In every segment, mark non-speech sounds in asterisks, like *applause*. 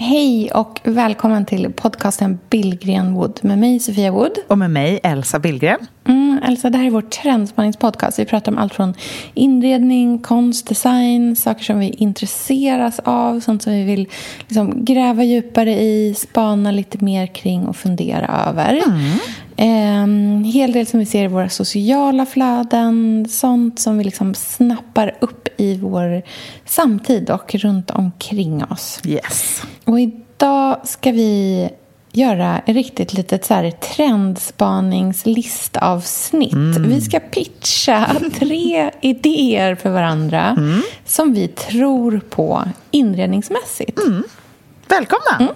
Hej och välkommen till podcasten Billgren Wood med mig Sofia Wood. Och med mig Elsa Billgren. Mm, Elsa, det här är vår trendspaningspodcast. Vi pratar om allt från inredning, konst, design, saker som vi intresseras av, sånt som vi vill liksom gräva djupare i, spana lite mer kring och fundera över. Mm. En hel del som vi ser i våra sociala flöden, sånt som vi liksom snappar upp i vår samtid och runt omkring oss. Yes. Och idag ska vi göra ett riktigt litet så här trendspaningslistavsnitt. Mm. Vi ska pitcha *laughs* tre idéer för varandra mm. som vi tror på inredningsmässigt. Mm. Välkomna! Mm.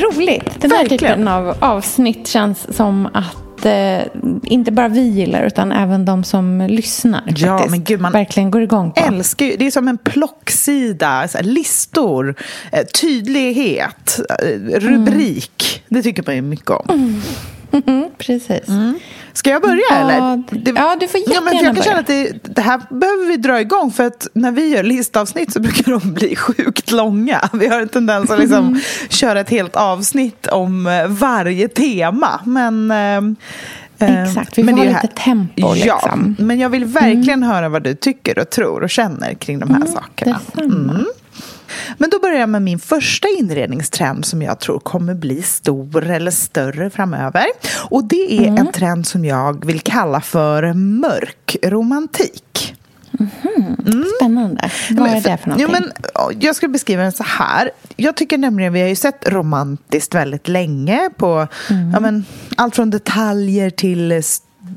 Roligt. Den här Verkligen. typen av avsnitt känns som att eh, inte bara vi gillar utan även de som lyssnar. Ja, faktiskt, men gud, man verkligen går igång på. Älskar ju, det är som en plocksida, listor, eh, tydlighet, eh, rubrik. Det tycker man ju mycket om. Mm. *laughs* Precis. Ska jag börja Ja, eller? ja, du får ja, men jättegärna Jag kan börja. känna att det, det här behöver vi dra igång för att när vi gör listavsnitt så brukar de bli *laughs* sjukt långa. Vi har en tendens att liksom Mm. köra ett helt avsnitt om eh, varje tema. Men, eh, eh, Exakt, vi men får det är ha lite tempo, Ja, liksom. men jag vill verkligen höra vad du tycker och tror och känner kring de här sakerna. detsamma. Men då börjar jag med min första inredningstrend som jag tror kommer bli stor eller större framöver. Och det är en trend som jag vill kalla för mörk romantik. Spännande. Vad är det för någonting? Ja, men, ja, jag ska beskriva den så här. Jag tycker nämligen, vi har ju sett romantiskt väldigt länge på Mm. ja, men, allt från detaljer till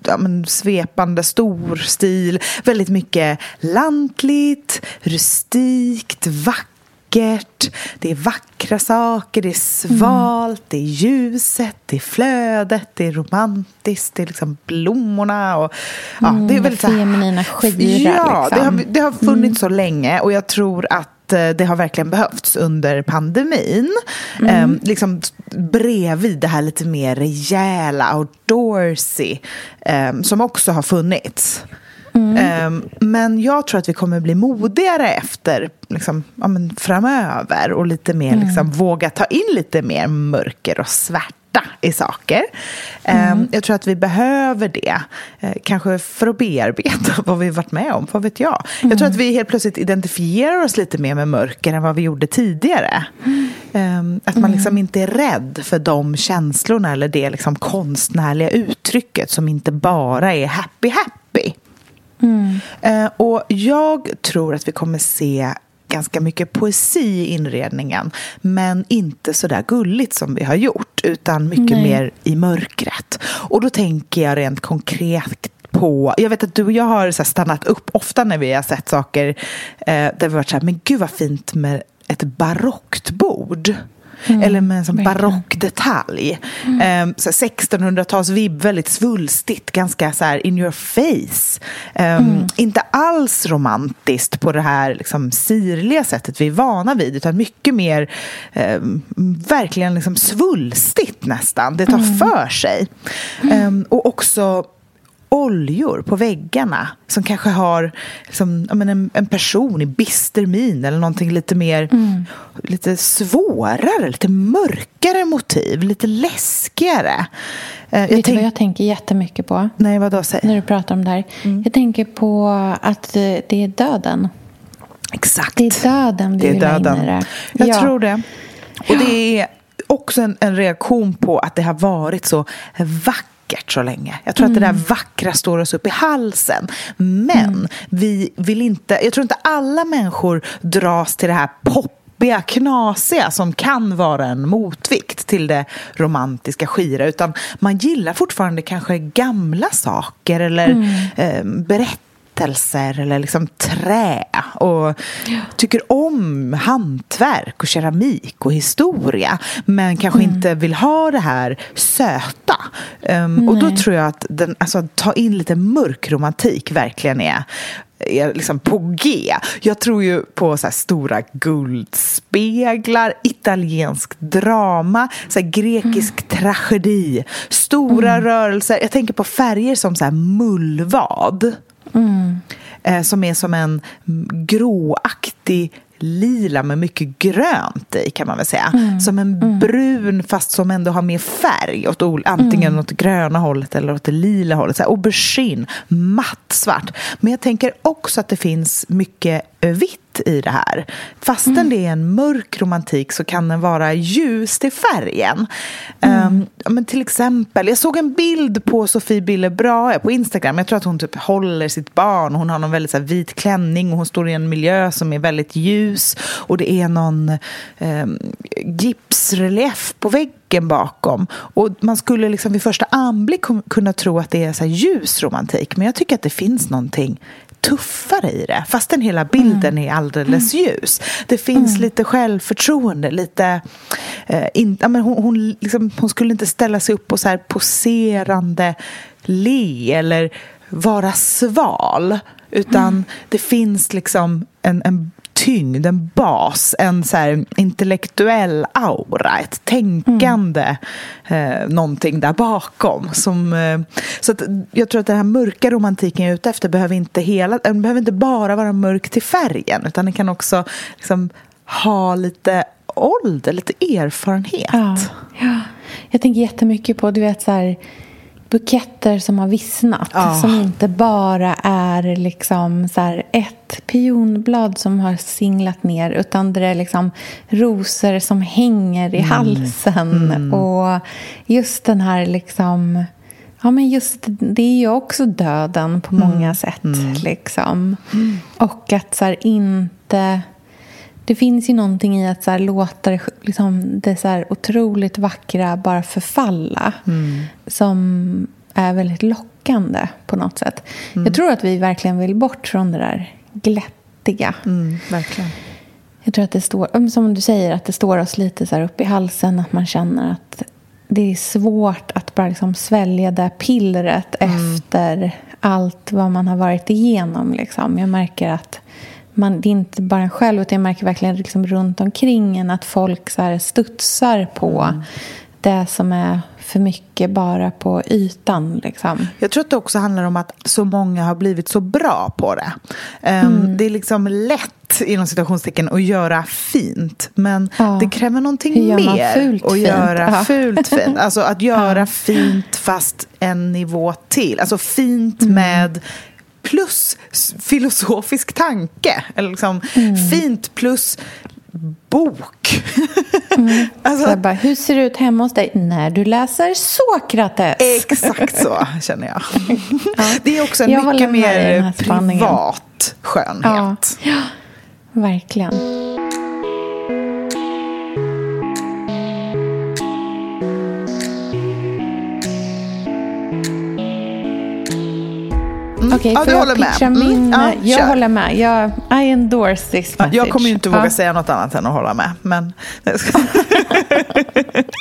ja, men, svepande storstil. Väldigt mycket lantligt, rustikt, vackert. Det är vackra saker, det är svalt, det är ljuset, det är flödet, det är romantiskt, det är liksom blommorna. Och, ja, det är väldigt feminina skira, Ja, det liksom. har, det har funnits så länge och jag tror att eh, det har verkligen behövts under pandemin. Ehm, liksom bredvid det här lite mer rejäla, outdoorsy, ehm, som också har funnits. Ehm, men jag tror att vi kommer bli modigare efter, liksom, ja, men framöver och lite mer liksom, våga ta in lite mer mörker och svärta i saker. Ehm, Jag tror att vi behöver det, eh, kanske för att bearbeta *laughs* vad vi varit med om, vad vet jag. Jag tror att vi helt plötsligt identifierar oss lite mer med mörker än vad vi gjorde tidigare. Ehm, Att man liksom inte är rädd för de känslorna eller det liksom konstnärliga uttrycket som inte bara är happy happy. Eh, och jag tror att vi kommer se ganska mycket poesi i inredningen men inte så där gulligt som vi har gjort utan mycket Nej. mer i mörkret. Och då tänker jag rent konkret på, jag vet att du och jag har så stannat upp ofta när vi har sett saker eh, där vi har varit så här, men gud vad fint med ett barockt bord. Eller med en sån barock detalj. Um, så här 1600-talsvibb, väldigt svulstigt, ganska så här in your face. Um, Inte alls romantiskt på det här liksom, sirliga sättet vi är vana vid, utan mycket mer um, verkligen liksom svulstigt nästan. Det tar för sig. Um, och också oljor på väggarna som kanske har liksom, en, en person i bister min eller någonting lite mer lite svårare, lite mörkare motiv, lite läskigare. Eh, jag Vet du vad jag tänker jättemycket på Nej, vad då? Säg. när du pratar om det här? Mm. Jag tänker på att eh, det är döden. Exakt. Det är döden vi Det är vill ha in döden. i det. Jag Ja. tror det. Och det är också en, en reaktion på att det har varit så vackert så länge. Jag tror mm. att det där mm. vackra står oss upp i halsen. Men mm. vi vill inte, jag tror inte alla människor dras till det här pop knasiga som kan vara en motvikt till det romantiska skira utan man gillar fortfarande kanske gamla saker eller mm. eh, berättelser berättelser eller liksom trä och tycker om hantverk och keramik och historia men kanske mm. inte vill ha det här söta. Um, och då tror jag att den, alltså, ta in lite mörk romantik verkligen är är liksom på G. Jag tror ju på så stora guldspeglar, italiensk drama, så grekisk mm. tragedi, stora mm. rörelser. Jag tänker på färger som så mullvad. Mm. Som är som en gråaktig lila med mycket grönt i kan man väl säga. Mm. Som en mm. brun fast som ändå har mer färg åt antingen mm. åt gröna hållet eller åt det lila hållet. Så här, aubergine, mattsvart. Men jag tänker också att det finns mycket vitt i det här. Fastän mm. det är en mörk romantik så kan den vara ljus till färgen. Mm. Um, men till exempel, jag såg en bild på Sofie Bille Brahe på Instagram. Jag tror att hon typ håller sitt barn. Hon har någon väldigt så här, vit klänning och hon står i en miljö som är väldigt ljus. Och det är någon um, gipsrelief på väggen bakom. Och man skulle liksom vid första anblick kunna tro att det är så ljus romantik. Men jag tycker att det finns någonting tuffare i det, fastän hela bilden mm. är alldeles mm. ljus. Det finns mm. lite självförtroende, lite... Eh, in, ja, men hon, hon, liksom, hon, skulle inte ställa sig upp och så här poserande le eller vara sval. Utan mm. det finns liksom en, en tyngd, en bas, en så här intellektuell aura, ett tänkande, mm. eh, någonting där bakom. Som, eh, så att jag tror att den här mörka romantiken jag är ute efter behöver inte, hela, den behöver inte bara vara mörk till färgen utan den kan också liksom, ha lite ålder, lite erfarenhet. Ja, ja. Jag tänker jättemycket på, du vet så här buketter som har vissnat. Oh. Som inte bara är liksom så ett pionblad som har singlat ner utan det är liksom rosor som hänger i mm. halsen. Mm. Och just den här liksom... Ja, men just det är ju också döden på många mm. sätt. Mm. Liksom. Och att så inte det finns ju någonting i att så här, låta det, liksom, det så här, otroligt vackra bara förfalla. Mm. Som är väldigt lockande på något sätt. Mm. Jag tror att vi verkligen vill bort från det där glättiga. Mm, verkligen. Jag tror att det står, som du säger, att det står oss lite så här upp i halsen. Att man känner att det är svårt att bara liksom svälja det pillret mm. efter allt vad man har varit igenom. Liksom. Jag märker att man, det är inte bara en själv, utan jag märker verkligen liksom runt omkring en att folk så här studsar på mm. det som är för mycket bara på ytan. Liksom. Jag tror att det också handlar om att så många har blivit så bra på det. Um, mm. Det är liksom lätt inom citationstecken att göra fint men ja. det kräver någonting mer fult att fint? göra ja. fult fint. *laughs* Alltså att göra ja. fint fast en nivå till. Alltså fint mm. med plus filosofisk tanke. Eller liksom mm. fint plus bok. Mm. *laughs* alltså, bara, hur ser det ut hemma hos dig när du läser Sokrates? Exakt så *laughs* känner jag. ja. Det är också en jag mycket mer privat skönhet. Ja. ja, verkligen. Okej, okay, ja, du håller med. Min, mm. ja, jag kör. håller med. Jag, I endorse this message. jag kommer ju inte våga säga något annat än att hålla med. Men... *laughs*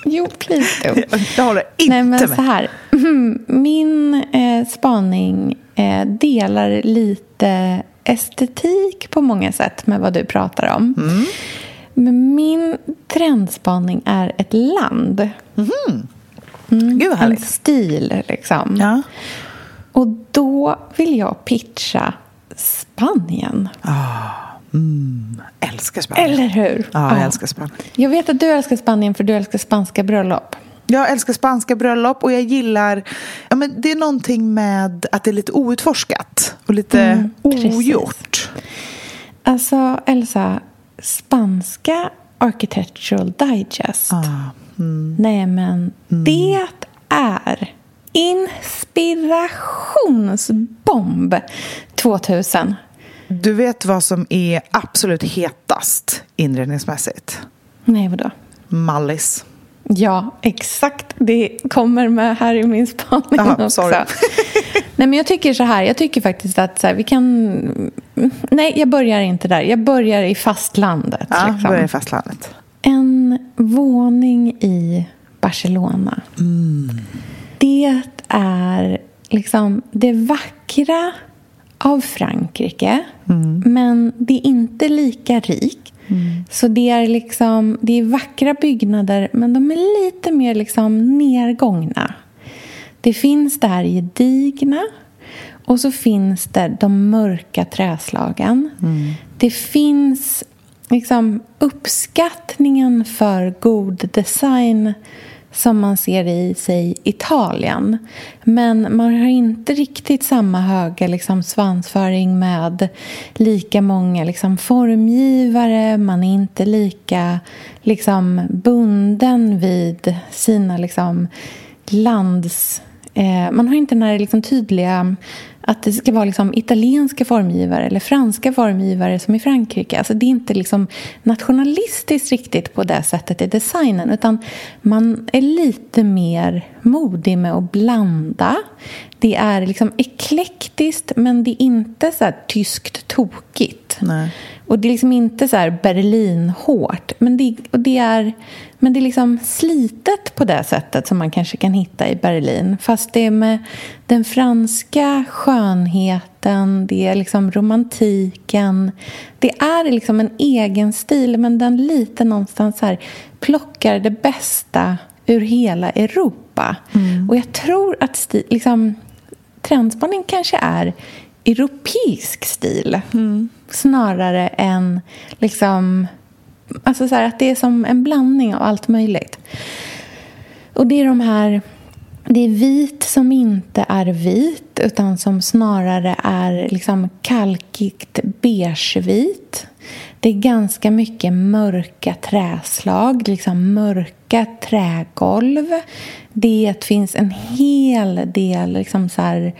jo, please do. *laughs* Jag håller inte Nej, men med. Så här. *laughs* Min eh, spaning eh, delar lite estetik på många sätt med vad du pratar om. Mm. Men min trendspaning är ett land. Mm. Mm, Gud. En stil, liksom. Ja. Och då vill jag pitcha Spanien. Ah, mm, älskar Spanien. Eller hur? Ja, ah, jag älskar Spanien. Jag vet att du älskar Spanien för du älskar spanska bröllop. Jag älskar spanska bröllop och jag gillar... Ja, men det är någonting med att det är lite outforskat och lite mm, ogjort. Alltså, Elsa, spanska Architectural Digest. Ah, mm. Nej, men det är inspirationsbomb 2000. Du vet vad som är absolut hetast inredningsmässigt? Nej, vadå? Mallis. Ja, exakt. Det kommer med här i min spaning Aha, också. *laughs* Nej, men jag tycker så här. Jag tycker faktiskt att så här, vi kan... Nej, jag börjar inte där. Jag börjar i fastlandet. Ja, liksom. börjar i fastlandet. En våning i Barcelona. Det är liksom det vackra av Frankrike. Men det är inte lika rikt. Så det är liksom det är vackra byggnader, men de är lite mer liksom nergångna. Det finns det här gedigna och så finns det de mörka träslagen. Det finns liksom uppskattningen för god design som man ser i sig Italien. Men man har inte riktigt samma höga liksom, svansföring med lika många liksom, formgivare. Man är inte lika liksom, bunden vid sina liksom, lands... Eh, man har inte den här liksom, tydliga att det ska vara liksom italienska formgivare eller franska formgivare som i Frankrike. Alltså det är inte liksom nationalistiskt riktigt på det sättet i designen utan man är lite mer modig med att blanda. Det är liksom eklektiskt men det är inte så här tyskt tokigt. Nej. Och det är liksom inte så här Berlin-hårt. Men det, och det är, men det är liksom slitet på det sättet som man kanske kan hitta i Berlin. Fast det är med den franska skönheten, det är liksom romantiken. Det är liksom en egen stil, men den lite någonstans här plockar det bästa ur hela Europa. Och jag tror att liksom, trendspaning kanske är europeisk stil snarare än liksom... Alltså så här, att det är som en blandning av allt möjligt. Och det är de här... Det är vit som inte är vit utan som snarare är liksom kalkigt beigevit. Det är ganska mycket mörka träslag, liksom mörka trägolv. Det finns en hel del liksom så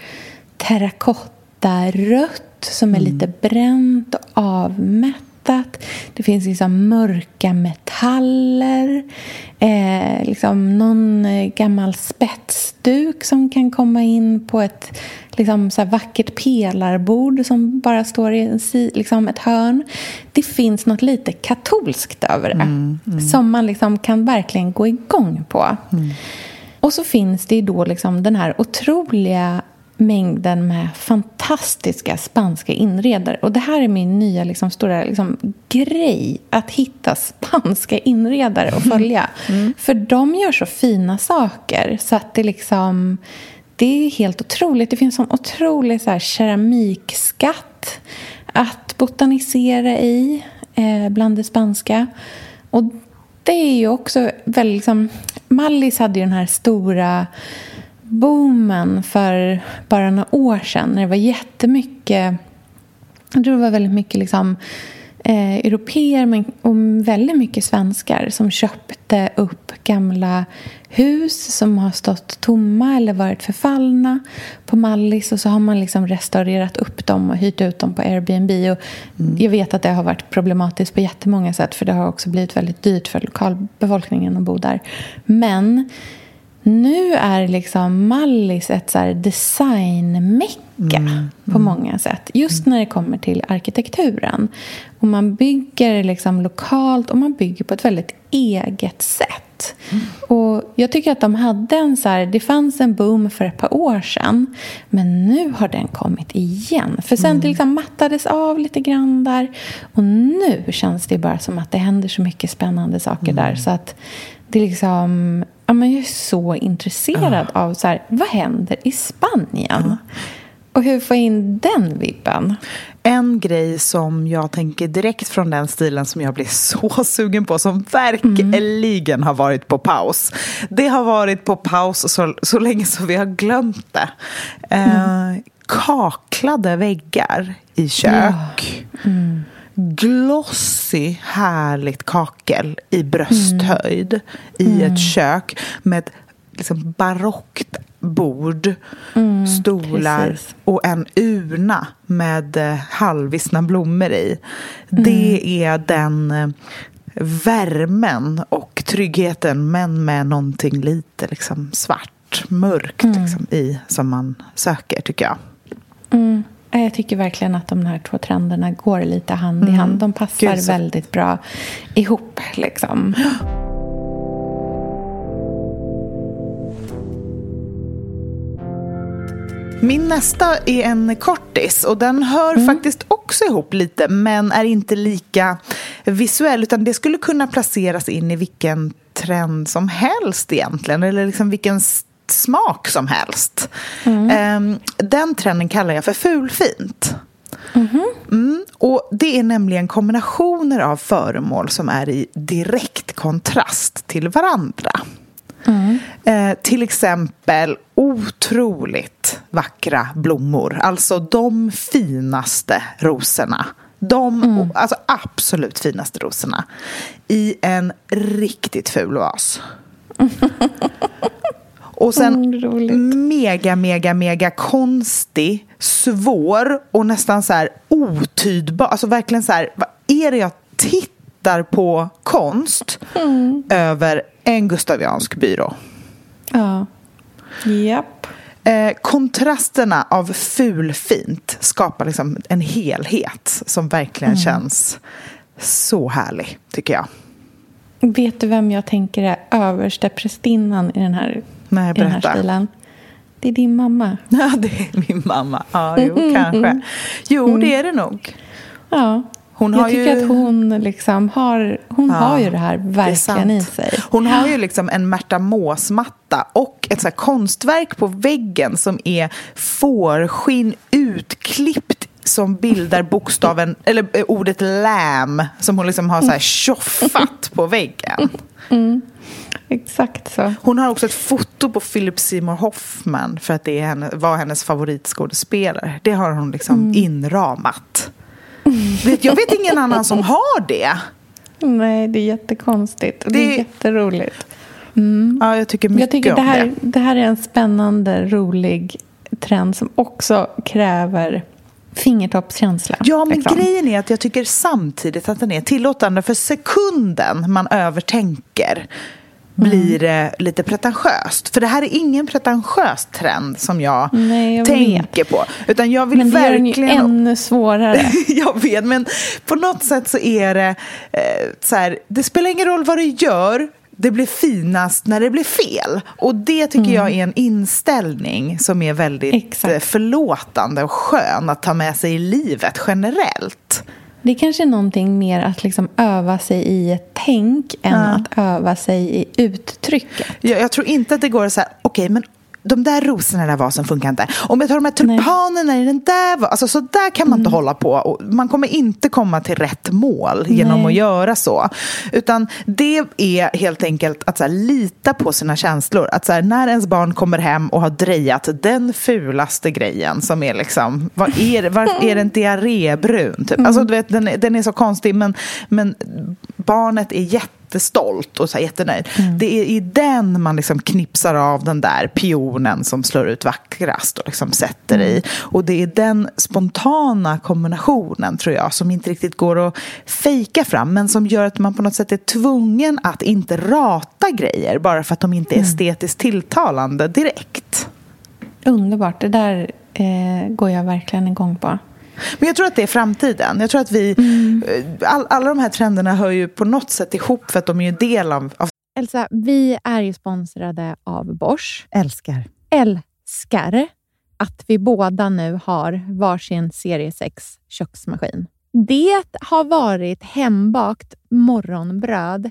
som är lite bränt och avmättat. Det finns liksom mörka metaller. Eh, liksom någon eh, gammal spetsduk som kan komma in på ett liksom, så vackert pelarbord som bara står i en liksom ett hörn. Det finns något lite katolskt över det som man liksom kan verkligen gå igång på. Och så finns det då liksom den här otroliga mängden med fantastiska spanska inredare. Och det här är min nya liksom, stora liksom, grej, att hitta spanska inredare och *laughs* följa. För de gör så fina saker så att det liksom... Det är helt otroligt. Det finns en otrolig så här, keramikskatt att botanisera i eh, bland det spanska. Och det är ju också väldigt... Liksom, Mallis hade ju den här stora boomen för bara några år sedan när det var jättemycket... Jag tror det var väldigt mycket liksom, eh, europeer men, och väldigt mycket svenskar som köpte upp gamla hus som har stått tomma eller varit förfallna på Mallis och så har man liksom restaurerat upp dem och hyrt ut dem på Airbnb. Och Jag vet att det har varit problematiskt på jättemånga sätt för det har också blivit väldigt dyrt för lokalbefolkningen att bo där. Men nu är liksom Mallis ett så designmecka på många sätt. Just när det kommer till arkitekturen. Och man bygger liksom lokalt och man bygger på ett väldigt eget sätt. Och jag tycker att de hade en så här, det fanns en boom för ett par år sedan. Men nu har den kommit igen. För sen det liksom mattades av lite grann där. Och nu känns det bara som att det händer så mycket spännande saker där. Så att det liksom... Ja, men jag är så intresserad av så här, vad händer i Spanien? Och hur får jag in den vibben? En grej som jag tänker direkt från den stilen som jag blir så sugen på, som verkligen har varit på paus. Det har varit på paus så, så länge så vi har glömt det. Eh, kaklade väggar i kök. Glossy, härligt kakel i brösthöjd i ett kök med ett liksom barockt bord, stolar precis. och en urna med eh, halvvissna blommor i. Det är den eh, värmen och tryggheten men med någonting lite liksom svart, mörkt liksom, i som man söker tycker jag. Mm. Ja, Jag tycker verkligen att de här två trenderna går lite hand i hand. De passar Gud, väldigt bra ihop. Liksom. Min nästa är en kortis och den hör faktiskt också ihop lite men är inte lika visuell utan det skulle kunna placeras in i vilken trend som helst egentligen eller liksom vilken smak som helst. Ehm, den trenden kallar jag för fulfint. Mm, och det är nämligen kombinationer av föremål som är i direkt kontrast till varandra. Eh, till exempel otroligt vackra blommor. Alltså de finaste rosorna. De alltså absolut finaste rosorna. I en riktigt ful vas. *laughs* Och sen Mm, roligt. mega, mega, mega konstig, svår och nästan så här otydbar. Alltså verkligen så här, vad är det jag tittar på konst över en gustaviansk byrå? Ja. Japp. Eh, kontrasterna av fulfint skapar liksom en helhet som verkligen känns så härlig, tycker jag. Vet du vem jag tänker är översta prästinnan i den här, Nej, i den här berätta. stilen? Det är din mamma. *laughs* Ja, det är min mamma. Ja, jo, *laughs* kanske. Jo, det är det nog. Ja. Hon jag tycker ju- att hon, liksom har, hon Ja, har ju det här det är verkligen i sant. sig. Hon har ju liksom en Märta Mås-matta och ett så konstverk på väggen som är fårskinn utklippt som bildar bokstaven, eller eh, ordet lam som hon liksom har så här tjoffat på väggen. Exakt så. Hon har också ett foto på Philip Seymour Hoffman för att det är henne, var hennes favoritskådespelare. Det har hon liksom inramat. Vet, jag vet ingen annan som har det. Nej, det är jättekonstigt. Och det, Det- är jätteroligt. Ja, jag tycker mycket Jag tycker det om här, det. det här är en spännande, rolig trend som också kräver fingertoppskänsla. Ja, men liksom. grejen är att jag tycker samtidigt att den är tillåtande för sekunden man övertänker blir det lite pretentiöst. För det här är ingen pretentiös trend som jag, Nej, jag tänker på. Utan jag vill Men det gör den ju verkligen... ännu svårare. *laughs* jag vet, men på något sätt så är det eh, så här, det spelar ingen roll vad du gör, det blir finast när det blir fel. Och det tycker jag är en inställning som är väldigt Exakt. eh, förlåtande och skön att ta med sig i livet generellt. Det kanske är någonting mer att liksom öva sig i ett tänk än att öva sig i uttrycket. Jag, jag tror inte att det går så här, okej men de där rosorna i den där vasen funkar inte. Om jag tar de här tulpanerna i den där vasen, alltså så där kan man inte hålla på. Och man kommer inte komma till rätt mål genom Nej. att göra så. Utan det är helt enkelt att här, lita på sina känslor. Att här, när ens barn kommer hem och har drejat den fulaste grejen som är liksom, vad är det, varför *laughs* är den diarrébrun? Typ? Alltså, du vet, den, är, den är så konstig men, men barnet är jättestolt och så jättenöjd. Det är i den man liksom knipsar av den där pionen som slår ut vackrast och liksom sätter i. Och det är den spontana kombinationen tror jag som inte riktigt går att fejka fram men som gör att man på något sätt är tvungen att inte rata grejer bara för att de inte är estetiskt tilltalande direkt. Underbart. Det där eh, går jag verkligen igång på. Men jag tror att det är framtiden. Jag tror att vi, eh, all, alla de här trenderna hör ju på något sätt ihop för att de är ju del av, av Elsa, vi är ju sponsrade av Bosch. älskar. Älskar att vi båda nu har varsin serie 6 köksmaskin. Det har varit hembakt morgonbröd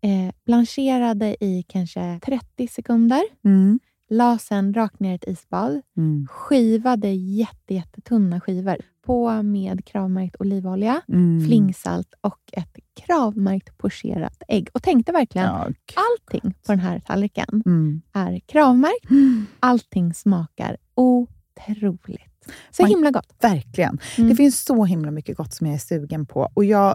Eh, blancherade i kanske 30 sekunder. Mm. La sen rakt ner i ett isbad. Mm. Skivade jätte, jättetunna skivor. På med kravmärkt olivolja, Mm. flingsalt och ett kravmärkt pocherat ägg. Och tänkte verkligen, Ja, allting på den här tallriken Mm. är kravmärkt. *gasps* Allting smakar otroligt. Så himla gott. Verkligen. Mm. Det finns så himla mycket gott som jag är sugen på. Och jag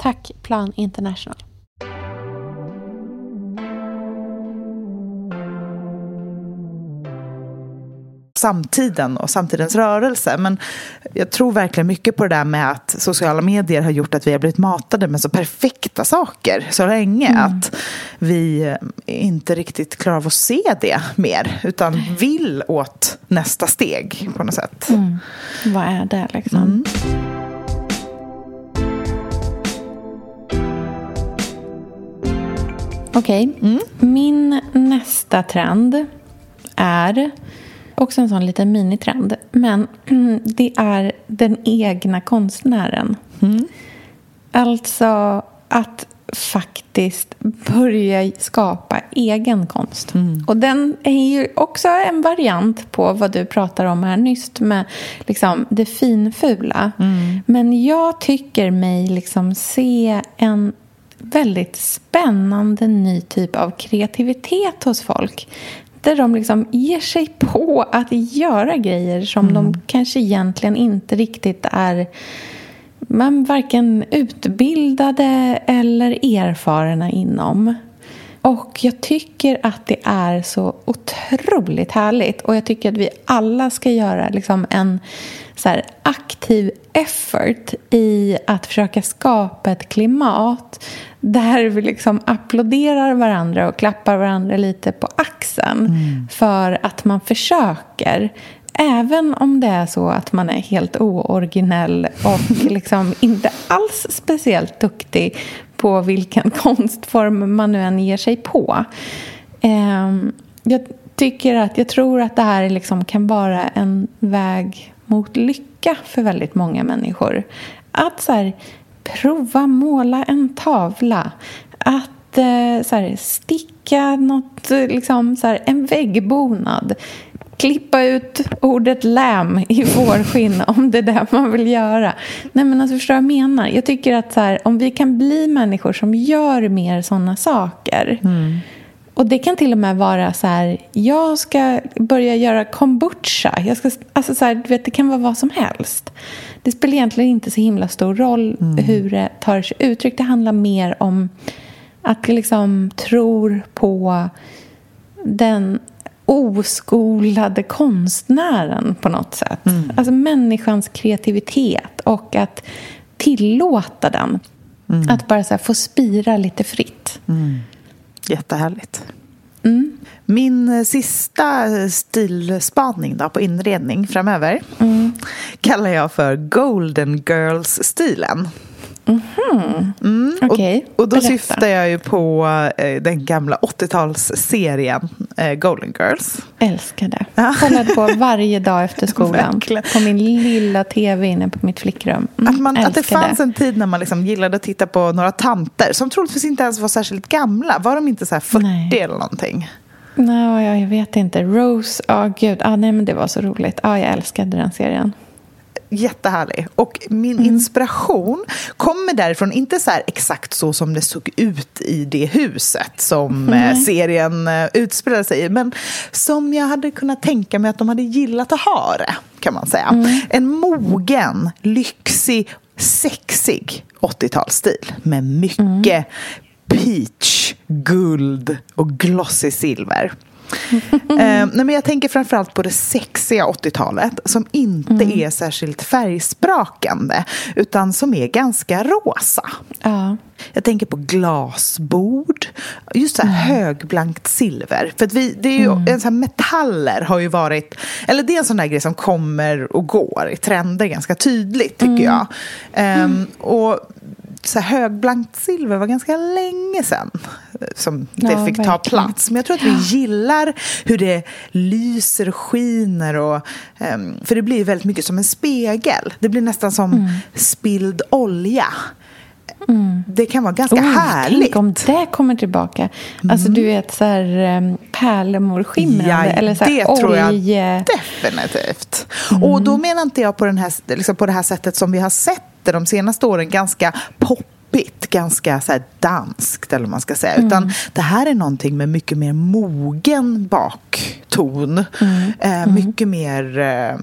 Tack Plan International. samtiden och samtidens rörelse. Men jag tror verkligen mycket på det där med att sociala medier har gjort att vi har blivit matade med så perfekta saker så länge mm. att vi inte riktigt klarar av att se det mer utan vill åt nästa steg på något sätt. Mm. Vad är det liksom? Mm. Okej, okay. mm. min nästa trend är också en sån liten minitrend. Men *clears throat* det är den egna konstnären. Mm. Alltså att faktiskt börja skapa egen konst. Mm. Och den är ju också en variant på vad du pratar om här nyss med liksom det finfula. Mm. Men jag tycker mig liksom se en väldigt spännande ny typ av kreativitet hos folk. Där de liksom ger sig på att göra grejer som mm. de kanske egentligen inte riktigt är man varken utbildade eller erfarna inom. Och jag tycker att det är så otroligt härligt. Och jag tycker att vi alla ska göra liksom en så aktiv effort i att försöka skapa ett klimat där vi liksom applåderar varandra och klappar varandra lite på axeln mm. för att man försöker. Även om det är så att man är helt ooriginell och *laughs* liksom inte alls speciellt duktig på vilken *laughs* konstform man nu än ger sig på. Ehm, jag tycker att, jag tror att det här liksom kan vara en väg mot lycka för väldigt många människor. Att så här, prova måla en tavla. Att eh, så här, sticka något, liksom, så här, en väggbonad. Klippa ut ordet läm i fårskinn om det är det man vill göra. Nej men alltså förstår jag menar? Jag tycker att så här, om vi kan bli människor som gör mer sådana saker mm och det kan till och med vara så här, jag ska börja göra kombucha. Jag ska, alltså så här, du vet, det kan vara vad som helst. Det spelar egentligen inte så himla stor roll mm. hur det tar sig uttryck. Det handlar mer om att vi liksom tror på den oskolade konstnären på något sätt. Mm. Alltså människans kreativitet och att tillåta den. Mm. Att bara så få spira lite fritt. Mm. Jättehärligt. Mm. Min eh, sista stilspaning då på inredning framöver mm. kallar jag för Golden Girls-stilen. Mm-hmm. Mm. Okay. Och, och, då Berätta. syftar jag ju på eh, den gamla 80-talsserien eh, Golden Girls. Älskar det. Ja. Kollade på varje dag efter *laughs* skolan. på min lilla tv inne på mitt flickrum. Mm, att, man, att det fanns det. en tid när man liksom gillade att titta på några tanter som troligtvis inte ens var särskilt gamla. Var de inte så här 40 nej. eller någonting? Nej, jag vet inte. Rose, ja oh, gud. Ah, nej, men det var så roligt. Ah, jag älskade den serien jättehärlig. Och min mm. inspiration kommer därifrån, inte så exakt så som det såg ut i det huset som mm. serien eh, utspelade sig i, men som jag hade kunnat tänka mig att de hade gillat att ha det, kan man säga. Mm. En mogen, lyxig, sexig 80-talsstil med mycket mm. peach, guld och glossy silver *laughs* eh, nej, men jag tänker framförallt på det sexiga 80-talet som inte mm. är särskilt färgsprakande utan som är ganska rosa. Ja. Jag tänker på glasbord, just så här mm. högblankt silver. För vi, det är ju, mm. så metaller har ju varit, eller det är en sån där grej som kommer och går i trender ganska tydligt tycker mm. jag. Um, och så högblankt silver var ganska länge sedan som det ja, fick ta plats. Men jag tror att vi gillar hur det lyser skiner. Och, um, för det blir väldigt mycket som en spegel. Det blir nästan som mm. spilld olja. Det kan vara ganska Oh, härligt. Tänk om det kommer tillbaka. Alltså du vet så här um, pärlemorskimrande. eller så här, det tror jag olje... definitivt. Och då menar inte jag på, den här, liksom på det här sättet som vi har sett det de senaste åren, ganska poppigt, ganska så danskt eller vad man ska säga. Utan det här är någonting med mycket mer mogen bakton. Eh, mycket mer eh,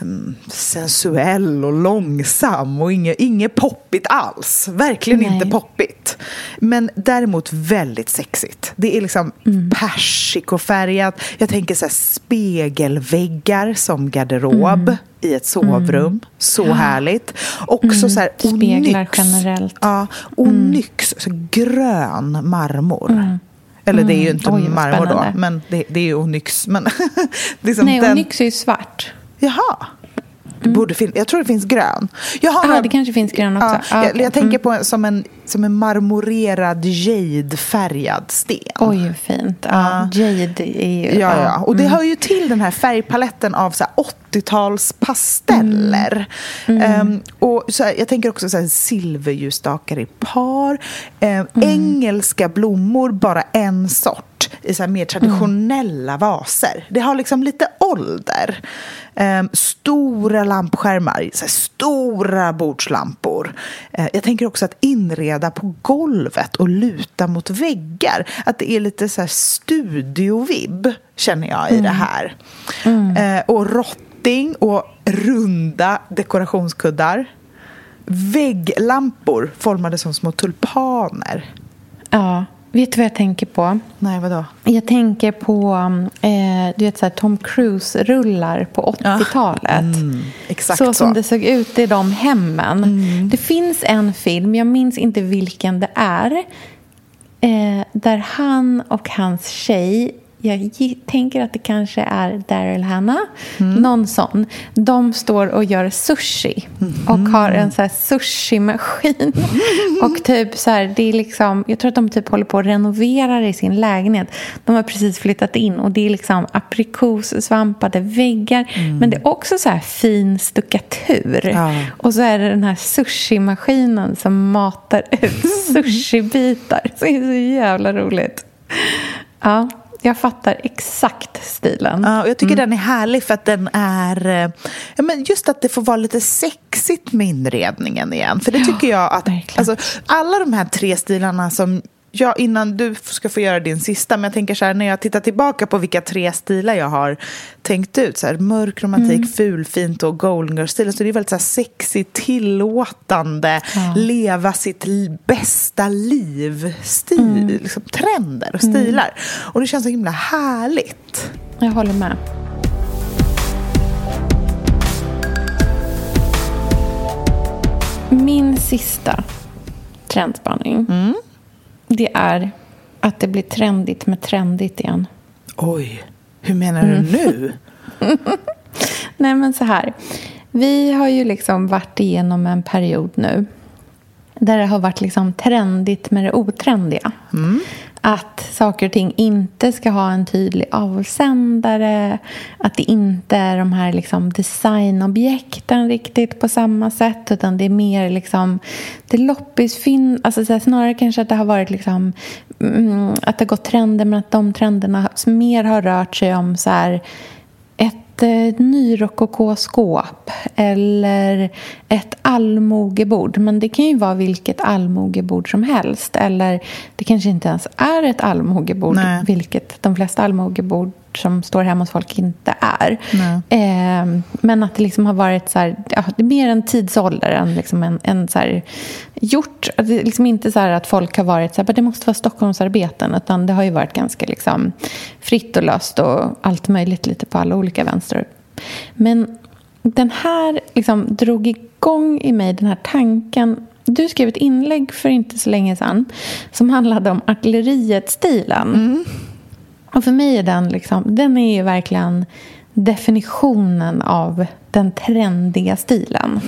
mm, sensuell och långsam och inget, inget poppigt alls. Verkligen Nej. inte poppigt. Men däremot väldigt sexigt. Det är liksom persikofärgat. Jag tänker så här spegelväggar som garderob i ett sovrum. Så härligt. Också så här Speglar onyx. generellt. Ja, onyx. Så grön marmor. Eller det är ju inte Oj, marmor då, spännande. men det, det är ju onyx. Men *laughs* liksom Nej, den, onyx är ju svart. Jaha. Det borde fin- jag tror det finns grön. Jag har Ja, några- det kanske finns grön också. Ja, Ja, jag, jag tänker på en, som, en, som en marmorerad jadefärgad sten. Oj, vad fint. Ja, Jade är ju... Ja, ja. Och det mm. hör ju till den här färgpaletten av så här 80-tals pasteller. Mm. Ehm, och så här, jag tänker också så här silverljusstakar i par. Ehm, Mm. Engelska blommor, bara en sort i så mer traditionella Mm. vaser. Det har liksom lite ålder. Ehm, stora lampskärmar, stora bordslampor. Ehm, jag tänker också att inreda på golvet och luta mot väggar. Att det är lite så här studiovibb, känner jag, i det här. Ehm, och rotting och runda dekorationskuddar. Vägglampor formade som små tulpaner. ja. Vet du vad jag tänker på? Nej, vadå? Jag tänker på eh, du vet, så här, Tom Cruise-rullar på 80-talet. exakt så, så. som det såg ut i de hemmen. Det finns en film, jag minns inte vilken det är eh, där han och hans tjej jag tänker att det kanske är Daryl Hannah, någon sån. De står och gör sushi och har en så här sushi-maskin. *laughs* och typ så här, det är liksom, jag tror att de typ håller på att renovera i sin lägenhet. De har precis flyttat in och det är liksom aprikossvampade väggar. Men det är också så här fin stuckatur. Ja. Och så är det den här sushi-maskinen som matar ut *laughs* sushibitar. Så det är så jävla roligt. Ja, jag fattar exakt stilen. Ja, och jag tycker Mm. den är härlig för att den är... eh, Ja, men just att det får vara lite sexigt med inredningen igen. För det tycker jag att... verkligen. Alltså, alla de här tre stilarna som... Ja, innan du ska få göra din sista, men jag tänker så här, när jag tittar tillbaka på vilka tre stilar jag har tänkt ut, så här, mörk romantik, Mm. fulfint och golden girl-stilen, så det är väldigt så här sexigt, tillåtande, leva sitt bästa liv-stil, Mm. liksom, trender och stilar. Och det känns så himla härligt. Jag håller med. Min sista trendspaning det är att det blir trendigt med trendigt igen. Oj, hur menar Mm. du nu? *laughs* Nej, men så här. Vi har ju liksom varit igenom en period nu där det har varit liksom trendigt med det otrendiga. Att saker och ting inte ska ha en tydlig avsändare. Att det inte är de här liksom designobjekten riktigt på samma sätt. Utan det är mer liksom det loppisfynd. Alltså så här, snarare kanske att det har varit liksom mm, att det har gått trender men att de trenderna mer har rört sig om så här ett eh, nyrokokoskåp eller ett allmogebord. Men det kan ju vara vilket allmogebord som helst. Eller det kanske inte ens är ett allmogebord, Nej. vilket de flesta allmogebord som står hemma hos folk inte är. Eh, men att det liksom har varit så här, ja, det är mer en tidsålder än liksom en, en så här, gjort. Det är liksom inte så här att folk har varit så här, "Men det måste vara Stockholmsarbeten, utan det har ju varit ganska liksom fritt och löst och allt möjligt lite på alla olika vänster. Men den här liksom drog igång i mig den här tanken. Du skrev ett inlägg för inte så länge sedan som handlade om artilleriet-stilen. Och för mig är den, liksom, den är verkligen definitionen av den trendiga stilen.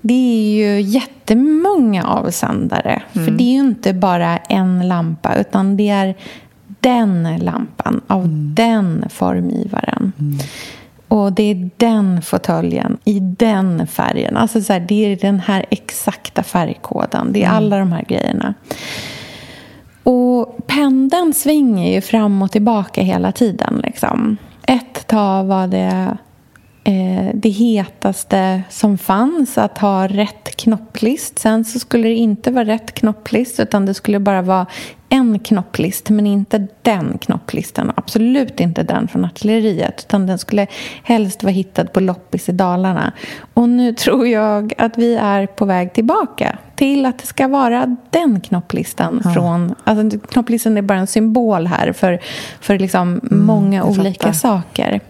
Det är ju jättemånga avsändare. För det är ju inte bara en lampa, utan det är den lampan av den formgivaren. Och det är den fåtöljen i den färgen. Alltså så här, det är den här exakta färgkoden. Det är alla de här grejerna. Och pendeln svänger ju fram och tillbaka hela tiden. Liksom. Ett tag var det eh, det hetaste som fanns att ha rätt knopplist. Sen så skulle det inte vara rätt knopplist utan det skulle bara vara en knopplist men inte den knopplisten. Absolut inte den från artilleriet utan den skulle helst vara hittad på loppis i Dalarna. Och nu tror jag att vi är på väg tillbaka till att det ska vara den knopplistan. Ja. Från, alltså, knopplistan är bara en symbol här för, för liksom många jag olika fattar. saker.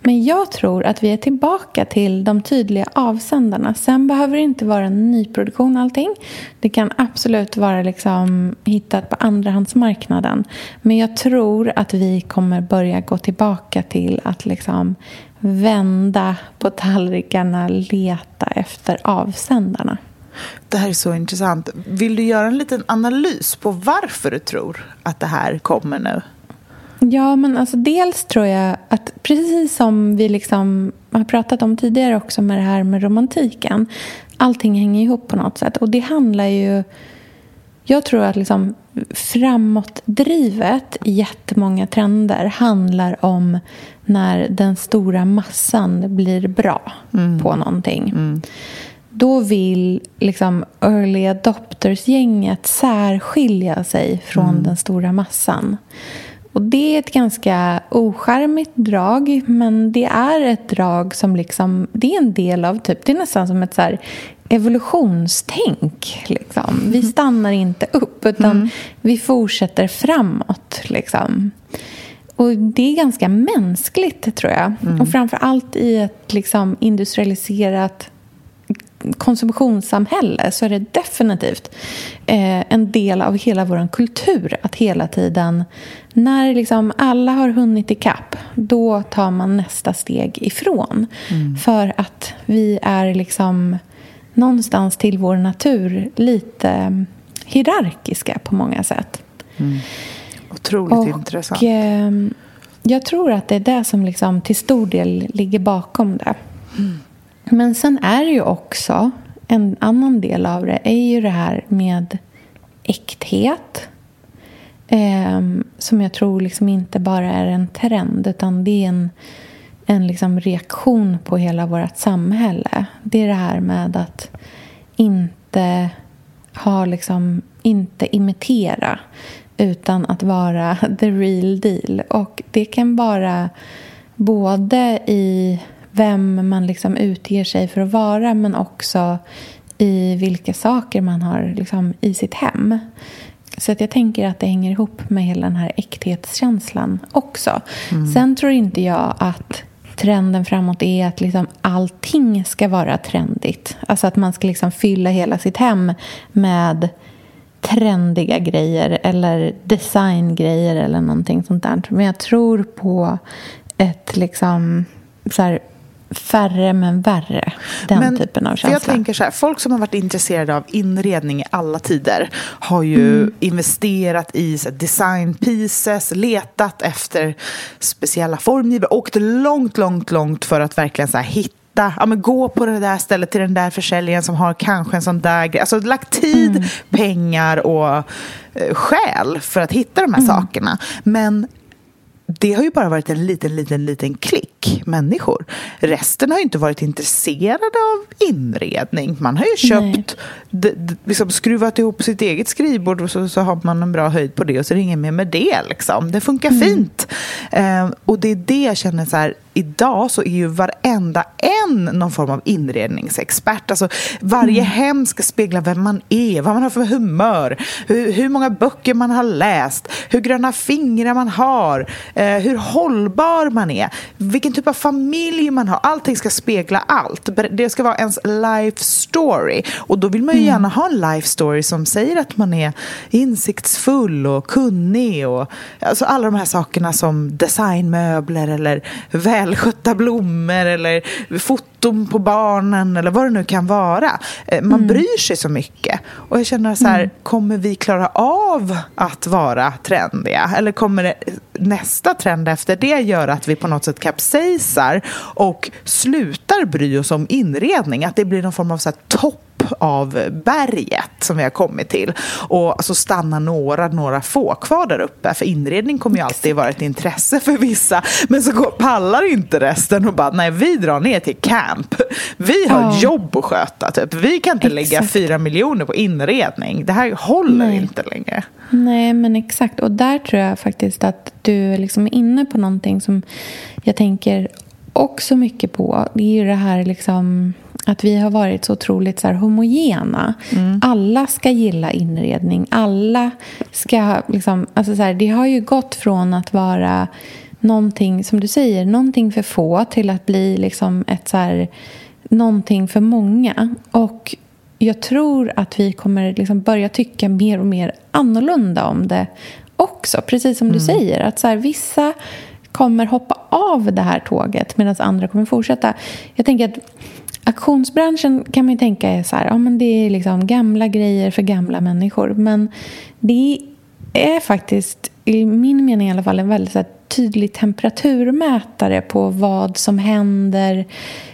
Men jag tror att vi är tillbaka till de tydliga avsändarna. Sen behöver det inte vara en nyproduktion allting. Det kan absolut vara liksom hittat på andrahandsmarknaden. Men jag tror att vi kommer börja gå tillbaka till att liksom vända på tallrikarna, leta efter avsändarna. Det här är så intressant. Vill du göra en liten analys på varför du tror att det här kommer nu? Ja, men alltså dels tror jag att precis som vi liksom har pratat om tidigare också med det här med romantiken. Allting hänger ihop på något sätt. Och det handlar ju... Jag tror att liksom framåtdrivet i jättemånga trender handlar om när den stora massan blir bra på någonting. Då vill liksom early adopters-gänget särskilja sig från den stora massan. Och Det är ett ganska ocharmigt drag, men det är ett drag som liksom, det är en del av, typ, det är nästan som ett så här evolutionstänk. Liksom. Vi stannar inte upp, utan vi fortsätter framåt. Liksom. Och Det är ganska mänskligt, tror jag. Och framför allt i ett liksom, industrialiserat konsumtionssamhälle så är det definitivt eh, en del av hela vår kultur att hela tiden, när liksom alla har hunnit ikapp, då tar man nästa steg ifrån. För att vi är liksom någonstans till vår natur lite hierarkiska på många sätt. Otroligt intressant. eh, jag tror att det är det som liksom till stor del ligger bakom det. Men sen är det ju också en annan del av det är ju det här med äkthet. Eh, som jag tror liksom inte bara är en trend utan det är en, en liksom reaktion på hela vårt samhälle. Det är det här med att inte ha liksom, inte imitera utan att vara *laughs* the real deal. Och det kan vara både i vem man liksom utger sig för att vara men också i vilka saker man har liksom i sitt hem. Så att jag tänker att det hänger ihop med hela den här äkthetskänslan också. Sen tror inte jag att trenden framåt är att liksom allting ska vara trendigt. Alltså att man ska liksom fylla hela sitt hem med trendiga grejer eller designgrejer eller någonting sånt där. Men jag tror på ett liksom så här, färre men värre. Den Men typen av för Jag känsla. tänker så här, folk som har varit intresserade av inredning i alla tider har ju Mm. investerat i så här, design pieces, letat efter speciella formgivare, åkt långt, långt, långt för att verkligen så här, hitta Ja, men gå på det där stället till den där försäljaren som har kanske en sån där grej. Alltså lagt tid, Mm. pengar och eh, själ för att hitta de här Mm. sakerna. Men det har ju bara varit en liten, liten, liten klick människor. Resten har ju inte varit intresserade av inredning. Man har ju köpt, d- d- liksom skruvat ihop sitt eget skrivbord och så, så har man en bra höjd på det och så är det inget mer med det. Liksom. Det funkar fint. Eh, och det är det jag känner så här, idag så är ju varenda en någon form av inredningsexpert. Alltså, varje hem ska spegla vem man är, vad man har för humör, hur, hur många böcker man har läst, hur gröna fingrar man har, eh, hur hållbar man är, vilken typ av familj man har. Allting ska spegla allt. Det ska vara ens life story. Och då vill man ju gärna ha en life story som säger att man är insiktsfull och kunnig och alltså alla de här sakerna som designmöbler eller välskötta blommor eller foton på barnen eller vad det nu kan vara. Eh, man Mm. bryr sig så mycket. Och jag känner så här, Mm. kommer vi klara av att vara trendiga? Eller kommer det, nästa trend efter det gör att vi på något sätt kapsejsar och slutar bry oss om inredning? Att det blir någon form av så här topp av berget som vi har kommit till och så stannar några, några få kvar där uppe för inredning kommer ju alltid vara ett intresse för vissa men så går, pallar inte resten och bara nej vi drar ner till camp vi har Ja. jobb att sköta typ. vi kan inte lägga Exakt. fyra miljoner på inredning det här håller Nej. inte längre Nej, men exakt. Och där tror jag faktiskt att du liksom är inne på någonting som jag tänker också mycket på. Det är ju det här liksom att vi har varit så otroligt så här homogena. Alla ska gilla inredning. Alla ska liksom... Alltså så här, det har ju gått från att vara någonting, som du säger, någonting för få till att bli liksom ett så här, någonting för många. Och jag tror att vi kommer liksom börja tycka mer och mer annorlunda om det också. Precis som du säger, att så här, vissa kommer hoppa av det här tåget medan andra kommer fortsätta. Jag tänker att auktionsbranschen kan man ju tänka är så här, ja, men det är liksom gamla grejer för gamla människor. Men det är faktiskt, i min mening i alla fall, en väldigt så här, tydlig temperaturmätare på vad som händer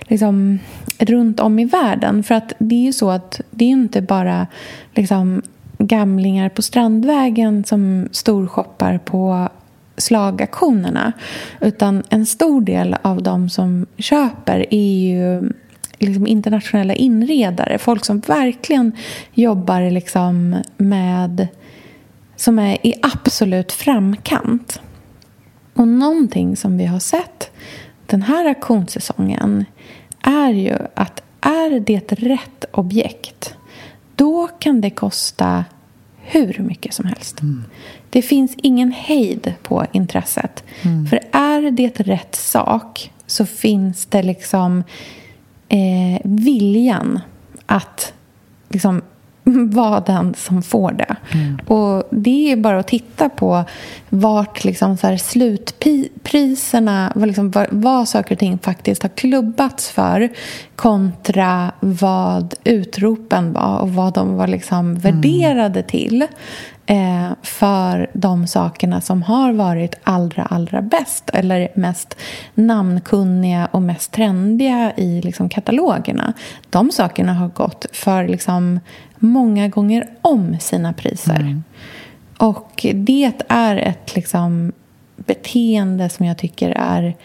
liksom, runt om i världen. För att det är ju så att det är inte bara liksom, gamlingar på Strandvägen som storshoppar på slagaktionerna. Utan en stor del av de som köper är ju liksom internationella inredare. Folk som verkligen jobbar liksom med som är i absolut framkant. Och någonting som vi har sett den här auktionssäsongen är ju att är det rätt objekt då kan det kosta hur mycket som helst. Det finns ingen hejd på intresset. För är det rätt sak så finns det liksom eh, viljan att liksom *laughs* vara den som får det. Och det är bara att titta på vart liksom så här slutpriserna, vad, liksom, vad, vad saker och ting faktiskt har klubbats för kontra vad utropen var och vad de var liksom värderade till. Eh, för de sakerna som har varit allra, allra bäst eller mest namnkunniga och mest trendiga i liksom katalogerna. De sakerna har gått för liksom många gånger om sina priser. Och det är ett liksom beteende som jag tycker är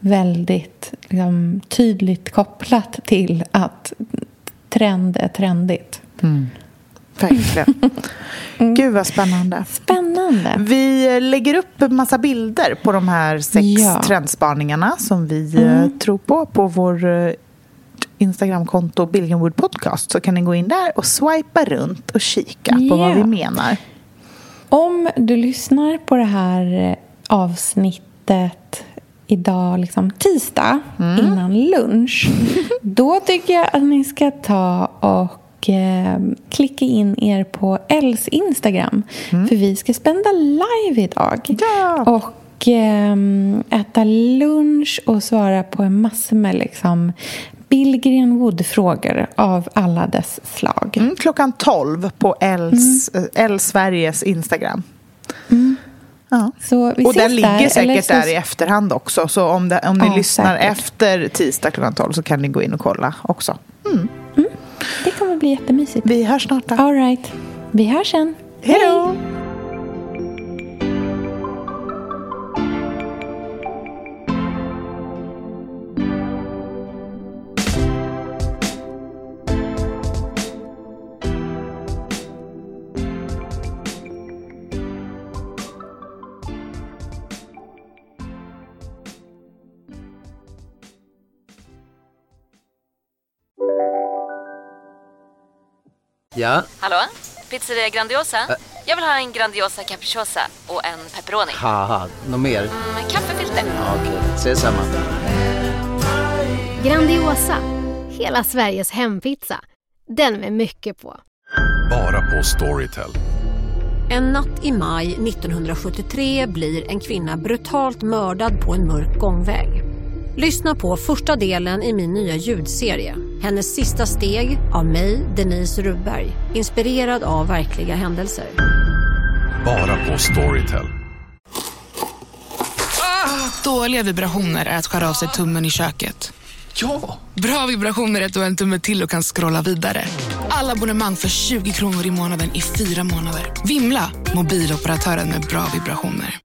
väldigt liksom, tydligt kopplat till att trend är trendigt. Verkligen gud vad spännande Spännande. Vi lägger upp en massa bilder på de här sex Ja. trendspaningarna som vi eh, tror på på vår eh, Instagramkonto Billingwood Podcast så kan ni gå in där och swipa runt och kika på Ja. vad vi menar. Om du lyssnar på det här eh, avsnittet idag, liksom tisdag, innan lunch *laughs* då tycker jag att ni ska ta och eh, klicka in er på Els Instagram. För vi ska spända live idag. Ja. Och eh, äta lunch och svara på en massa med liksom Billgren Wood-frågor av alla dess slag. Mm, klockan 12 på Els, eh, Els Sveriges Instagram. Ja. Så vi Och den ligger där, säkert så- där i efterhand också. Så om, det, om ni Ja, lyssnar säkert. efter tisdag klockan 12 så kan ni gå in och kolla också. Kommer bli jättemysigt. Vi hörs snart då. All right. Vi hörs sen. Hej då! Ja, Hallå? Pizzeria Grandiosa? Jag vill ha en Grandiosa capriciosa och en pepperoni. haha, något mer? Med kaffefilter. Ja, Okej, ses samma. Grandiosa, hela Sveriges hempizza. Den med mycket på. Bara på Storytel. En natt i maj 1973 blir en kvinna brutalt mördad på en mörk gångväg. Lyssna på första delen i min nya ljudserie. Hennes sista steg av mig, Denise Rubberg. Inspirerad av verkliga händelser. Bara på Storytel. Dåliga vibrationer är att skära av sig tummen i köket. Ja! Bra vibrationer är att du har en tumme till och kan scrolla vidare. Alla abonnemang för 20 kronor i månaden i fyra månader. Vimla! Mobiloperatören med bra vibrationer.